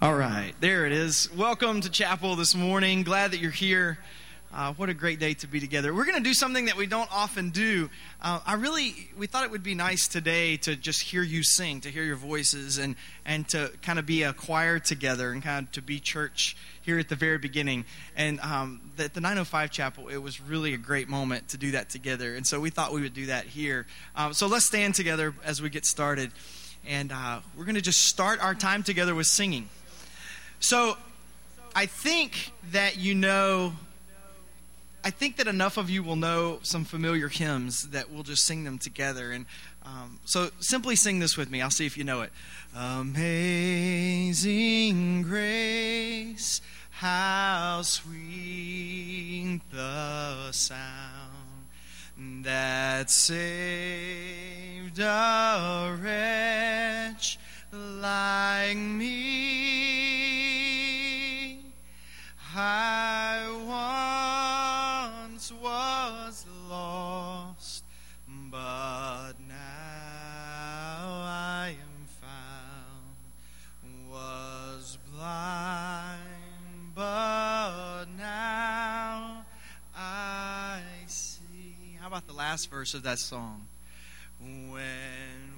All right, there it is. Welcome to chapel this morning. Glad that you're here. Uh, what a great day to be together. We're going to do something that we don't often do. Uh, I really, we thought it would be nice today to just hear you sing, to hear your voices, and, and to kind of be a choir together and kind of to be church here at the very beginning. And um, at the 905 Chapel, it was really a great moment to do that together. And so we thought we would do that here. Um, so let's stand together as we get started. And uh, we're going to just start our time together with singing. So I think that you know, I think that enough of you will know some familiar hymns that we'll just sing them together. And um, so simply sing this with me. I'll see if you know it. Amazing grace, how sweet the sound that saved a wretch like me. I once was lost, but now I am found. Was blind, but now I see. How about the last verse of that song? When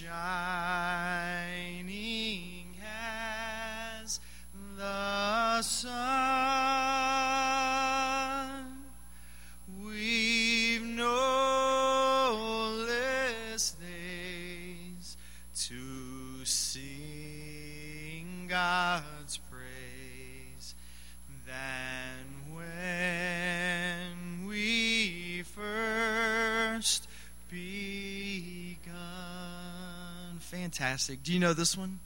bright Fantastic. Do you know this one?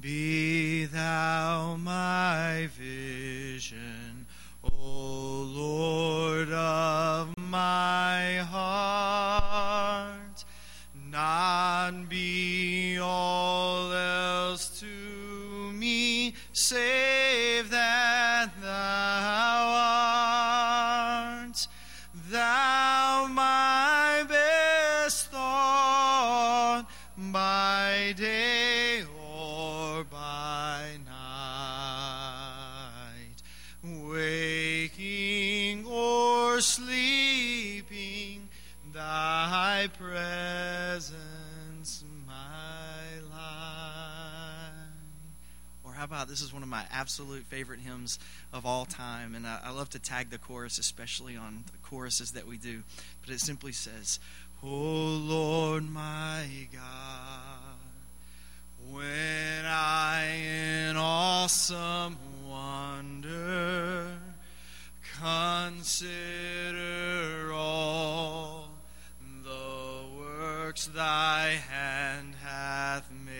Be thou my vision, O Lord About this is one of my absolute favorite hymns of all time, and I, I love to tag the chorus, especially on the choruses that we do. But it simply says, "O Lord my God, when I in awesome wonder consider all the works thy hand hath made,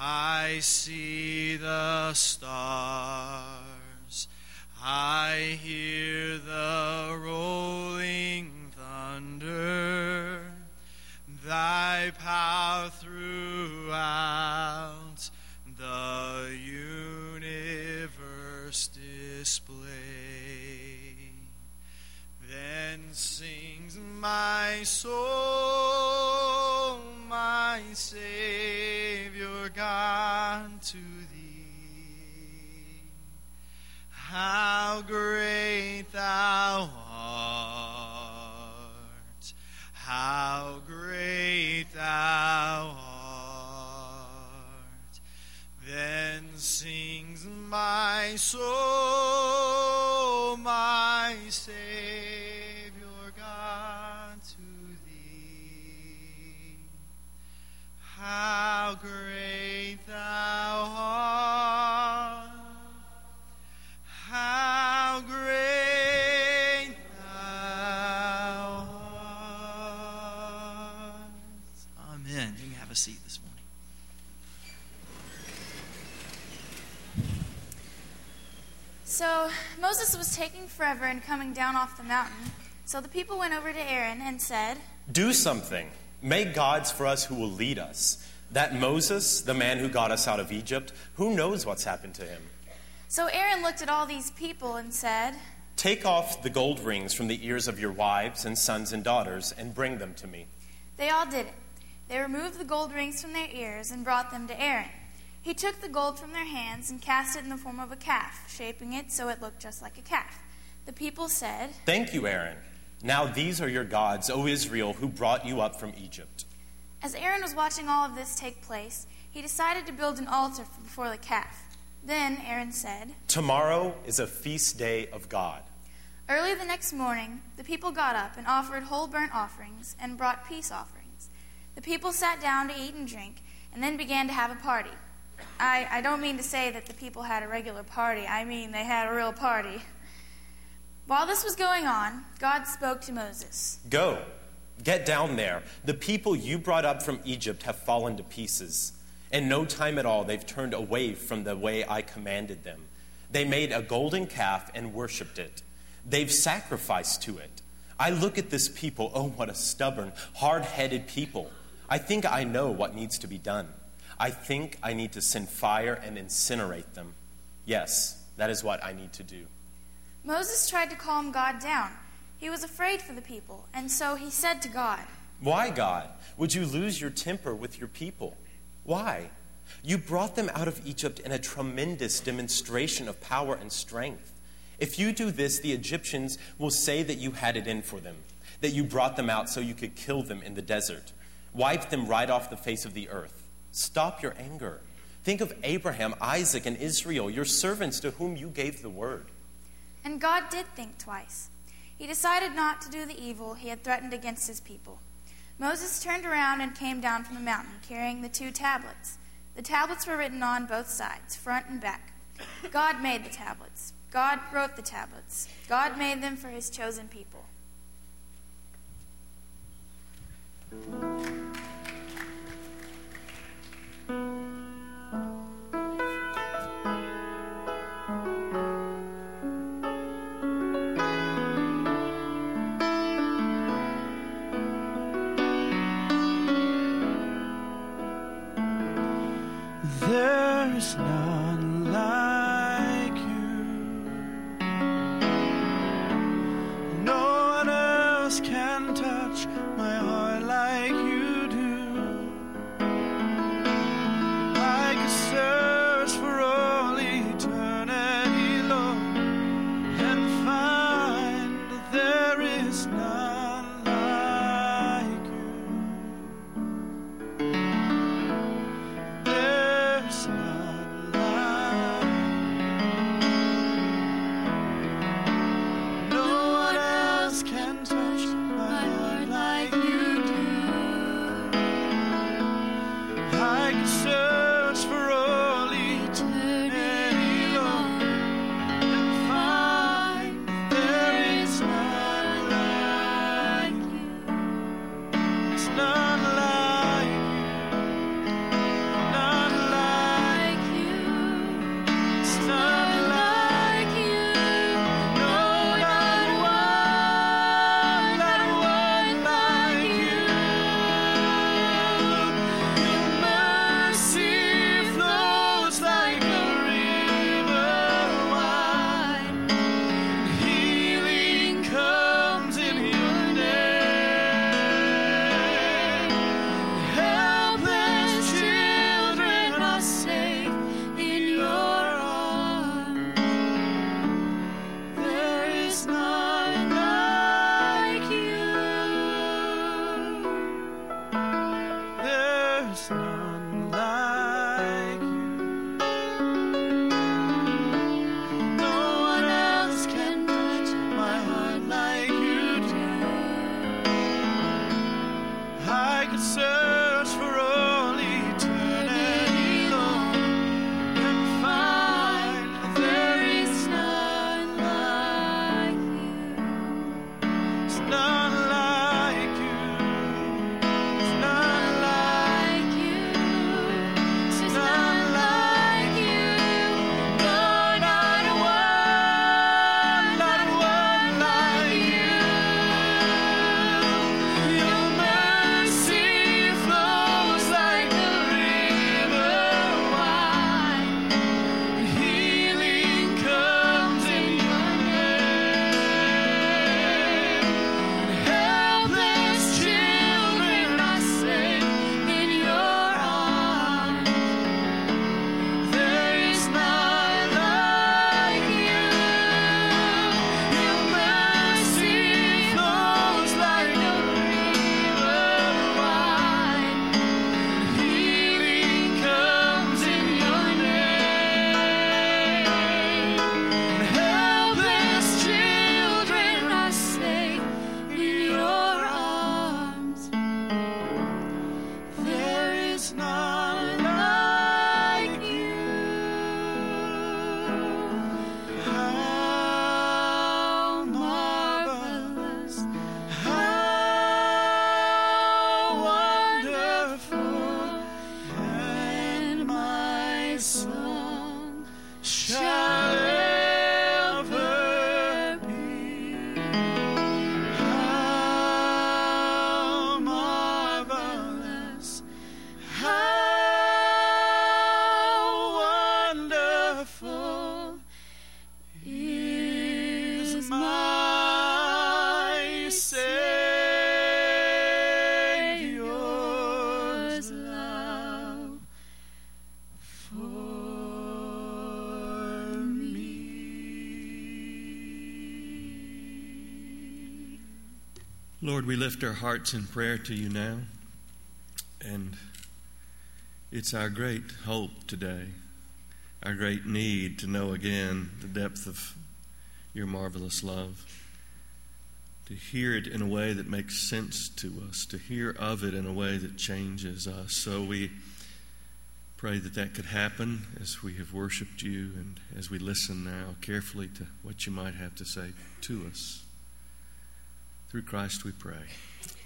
I see the stars, I hear the rolling thunder, thy power throughout the universe display. Then sings my soul, How great thou art! So Moses was taking forever in coming down off the mountain. So the people went over to Aaron and said, Do something. Make gods for us who will lead us. That Moses, the man who got us out of Egypt, who knows what's happened to him? So Aaron looked at all these people and said, Take off the gold rings from the ears of your wives and sons and daughters and bring them to me. They all did it. They removed the gold rings from their ears and brought them to Aaron. He took the gold from their hands and cast it in the form of a calf, shaping it so it looked just like a calf. The people said, Thank you, Aaron. Now these are your gods, O Israel, who brought you up from Egypt. As Aaron was watching all of this take place, he decided to build an altar before the calf. Then Aaron said, Tomorrow is a feast day of God. Early the next morning, the people got up and offered whole burnt offerings and brought peace offerings. The people sat down to eat and drink and then began to have a party. I, I don't mean to say that the people had a regular party, I mean they had a real party. While this was going on, God spoke to Moses. Go, get down there. The people you brought up from Egypt have fallen to pieces. In no time at all, they've turned away from the way I commanded them. They made a golden calf and worshiped it. They've sacrificed to it. I look at this people, oh, what a stubborn, hard headed people. I think I know what needs to be done. I think I need to send fire and incinerate them. Yes, that is what I need to do. Moses tried to calm God down. He was afraid for the people, and so he said to God, Why, God, would you lose your temper with your people? Why? You brought them out of Egypt in a tremendous demonstration of power and strength. If you do this, the Egyptians will say that you had it in for them, that you brought them out so you could kill them in the desert, wipe them right off the face of the earth. Stop your anger. Think of Abraham, Isaac, and Israel, your servants to whom you gave the word. And God did think twice. He decided not to do the evil he had threatened against his people. Moses turned around and came down from the mountain, carrying the two tablets. The tablets were written on both sides, front and back. God made the tablets. God wrote the tablets. God made them for his chosen people. Can touch my heart like a Lord, we lift our hearts in prayer to you now. And it's our great hope today, our great need to know again the depth of your marvelous love, to hear it in a way that makes sense to us, to hear of it in a way that changes us. So we pray that that could happen as we have worshiped you and as we listen now carefully to what you might have to say to us. Through Christ we pray.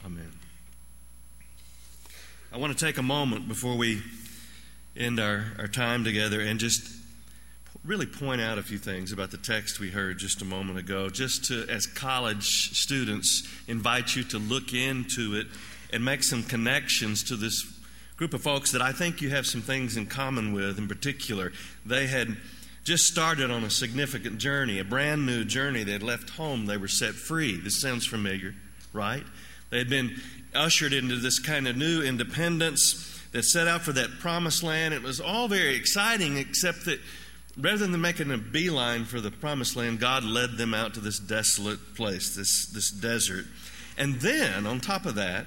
Amen. I want to take a moment before we end our, our time together and just really point out a few things about the text we heard just a moment ago, just to, as college students, invite you to look into it and make some connections to this group of folks that I think you have some things in common with. In particular, they had just started on a significant journey, a brand new journey. They had left home, they were set free. This sounds familiar, right? They had been ushered into this kind of new independence that set out for that promised land. It was all very exciting, except that rather than making a beeline for the promised land, God led them out to this desolate place, this, this desert. And then, on top of that,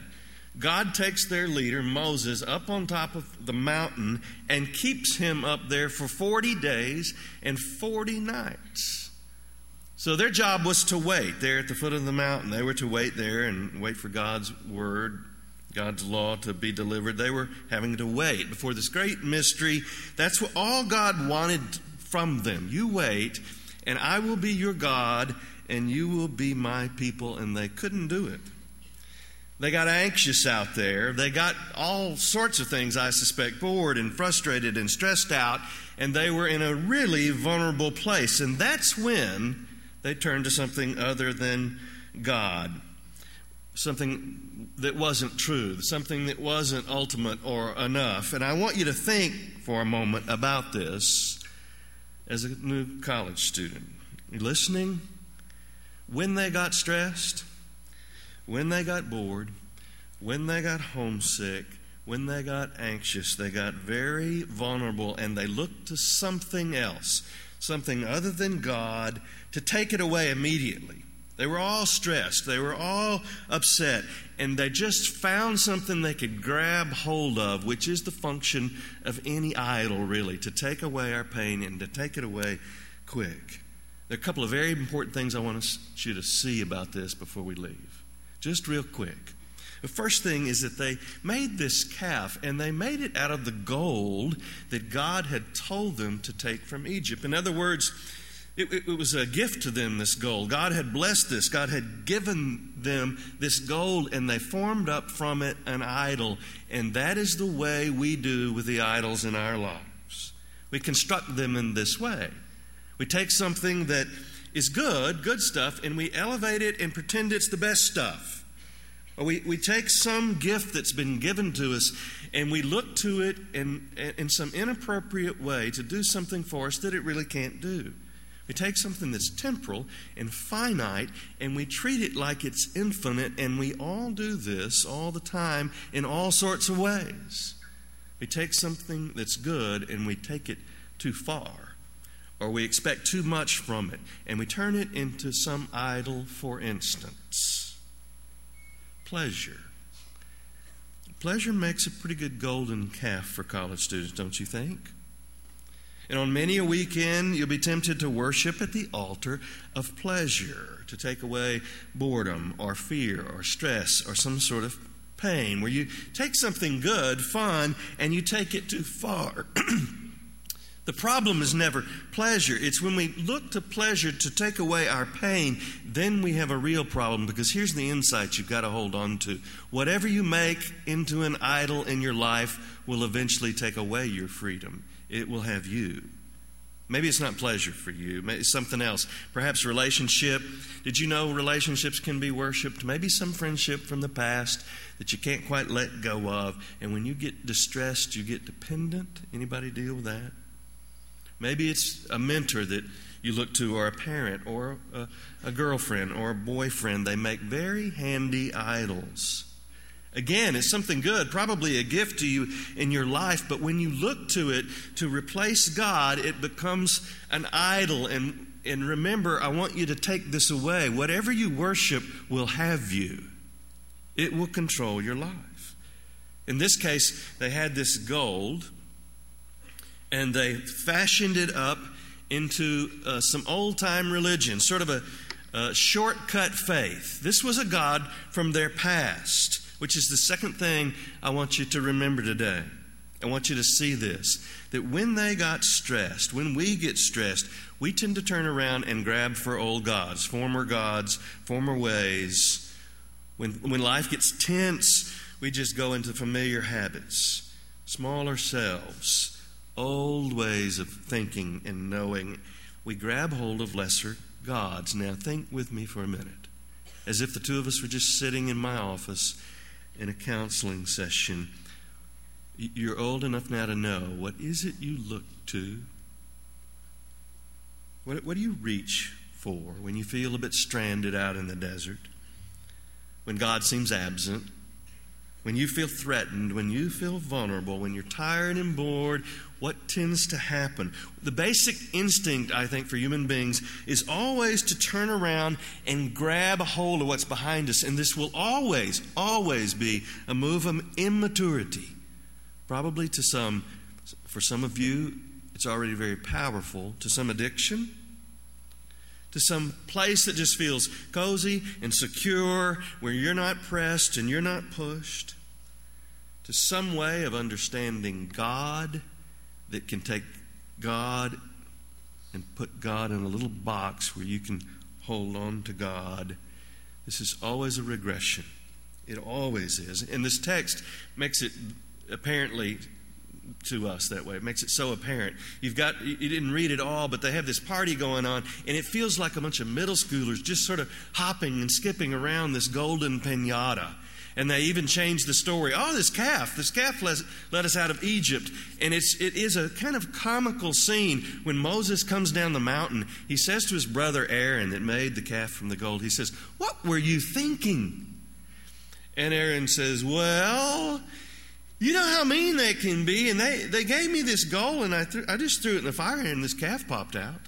God takes their leader, Moses, up on top of the mountain and keeps him up there for 40 days and 40 nights. So their job was to wait there at the foot of the mountain. They were to wait there and wait for God's word, God's law to be delivered. They were having to wait before this great mystery. That's what all God wanted from them. You wait, and I will be your God, and you will be my people. And they couldn't do it. They got anxious out there. They got all sorts of things, I suspect, bored and frustrated and stressed out, and they were in a really vulnerable place. And that's when they turned to something other than God, something that wasn't true, something that wasn't ultimate or enough. And I want you to think for a moment about this as a new college student. You listening? When they got stressed, when they got bored, when they got homesick, when they got anxious, they got very vulnerable and they looked to something else, something other than God, to take it away immediately. They were all stressed, they were all upset, and they just found something they could grab hold of, which is the function of any idol, really, to take away our pain and to take it away quick. There are a couple of very important things I want you to see about this before we leave. Just real quick. The first thing is that they made this calf and they made it out of the gold that God had told them to take from Egypt. In other words, it, it, it, was a gift to them, this gold. God had blessed this. God had given them this gold, and they formed up from it an idol. And that is the way we do with the idols in our lives. We construct them in this way. We take something that is good, good stuff, and we elevate it and pretend it's the best stuff. Or we, we take some gift that's been given to us and we look to it in, in some inappropriate way to do something for us that it really can't do. We take something that's temporal and finite and we treat it like it's infinite, and we all do this all the time in all sorts of ways. We take something that's good and we take it too far or we expect too much from it, and we turn it into some idol, for instance. Pleasure. Pleasure makes a pretty good golden calf for college students, don't you think? And on many a weekend, you'll be tempted to worship at the altar of pleasure, to take away boredom or fear or stress or some sort of pain, where you take something good, fun, and you take it too far. The problem is never pleasure. It's when we look to pleasure to take away our pain, then we have a real problem because here's the insight you've got to hold on to. Whatever you make into an idol in your life will eventually take away your freedom, it will have you. Maybe it's not pleasure for you. Maybe it's something else. Perhaps relationship. Did you know relationships can be worshiped? Maybe some friendship from the past that you can't quite let go of. And when you get distressed, you get dependent. Anybody deal with that? Maybe it's a mentor that you look to, or a parent, or a, a girlfriend, or a boyfriend. They make very handy idols. Again, it's something good, probably a gift to you in your life, but when you look to it to replace God, it becomes an idol. And, and remember, I want you to take this away. Whatever you worship will have you. it will control your life. In this case, they had this gold and they fashioned it up into uh, some old time religion, sort of a, a shortcut faith. This was a God from their past, which is the second thing I want you to remember today. I want you to see this that when they got stressed, when we get stressed, we tend to turn around and grab for old gods, former gods, former ways. When, when life gets tense, we just go into familiar habits, smaller selves, old ways of thinking and knowing. We grab hold of lesser gods. Now, think with me for a minute, as if the two of us were just sitting in my office in a counseling session. You're old enough now to know what is it you look to? What, what do you reach for when you feel a bit stranded out in the desert? When God seems absent? When you feel threatened? When you feel vulnerable? When you're tired and bored? What tends to happen? The basic instinct, I think, for human beings is always to turn around and grab a hold of what's behind us. And this will always, always be a move of immaturity. Probably to some, for some of you, it's already very powerful, to some addiction, to some place that just feels cozy and secure, where you're not pressed and you're not pushed, to some way of understanding God that can take God and put God in a little box where you can hold on to God. This is always a regression. It always is. And this text makes it apparently to us that way. It makes it so apparent. You've got, you didn't read it all, but they have this party going on, and it feels like a bunch of middle schoolers just sort of hopping and skipping around this golden pinata. And they even changed the story. Oh, this calf, this calf let, us out of Egypt. And it's, it is a kind of comical scene when Moses comes down the mountain. He says to his brother Aaron that made the calf from the gold, he says, What were you thinking? And Aaron says, Well, you know how mean they can be, and they, they gave me this gold, and I, th- I just threw it in the fire, and this calf popped out.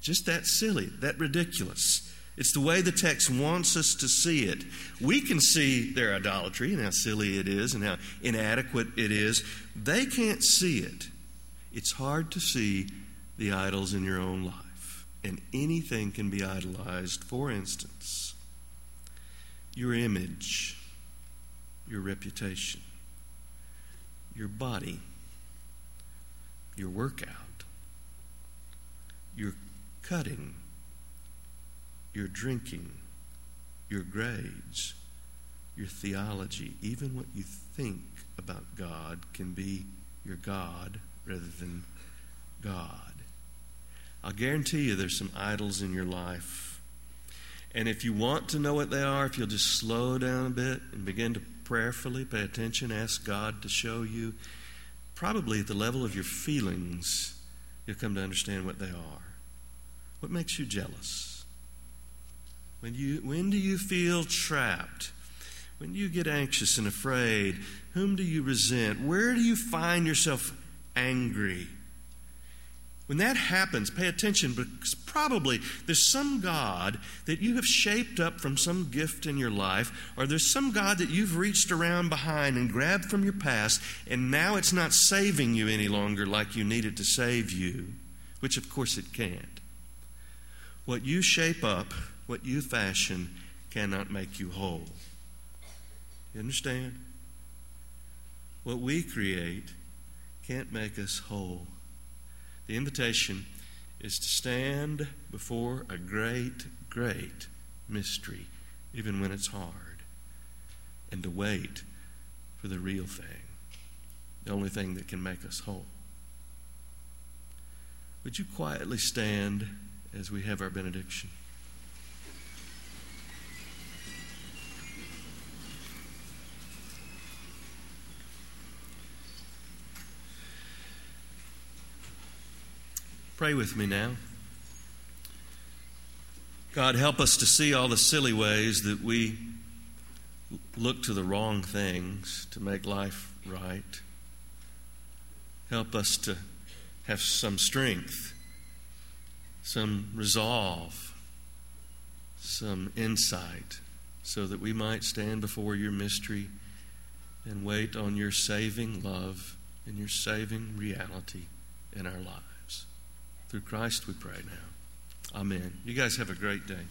Just that silly, that ridiculous. It's the way the text wants us to see it. We can see their idolatry and how silly it is and how inadequate it is. They can't see it. It's hard to see the idols in your own life, and anything can be idolized. For instance, your image, your reputation your body, your workout, your cutting, your drinking, your grades, your theology, even what you think about God can be your God rather than God. I'll guarantee you there's some idols in your life. And if you want to know what they are, if you'll just slow down a bit and begin to prayerfully, pay attention, ask God to show you, probably at the level of your feelings, you'll come to understand what they are. What makes you jealous? When, you, when do you feel trapped? When do you get anxious and afraid? Whom do you resent? Where do you find yourself angry? When that happens, pay attention because probably there's some God that you have shaped up from some gift in your life, or there's some God that you've reached around behind and grabbed from your past, and now it's not saving you any longer like you need it to save you, which of course it can't. What you shape up, what you fashion, cannot make you whole. You understand? What we create can't make us whole. The invitation is to stand before a great, great mystery, even when it's hard, and to wait for the real thing, the only thing that can make us whole. Would you quietly stand as we have our benediction? Pray with me now. God, help us to see all the silly ways that we look to the wrong things to make life right. Help us to have some strength, some resolve, some insight so that we might stand before your mystery and wait on your saving love and your saving reality in our lives. Through Christ we pray now. Amen. You guys have a great day.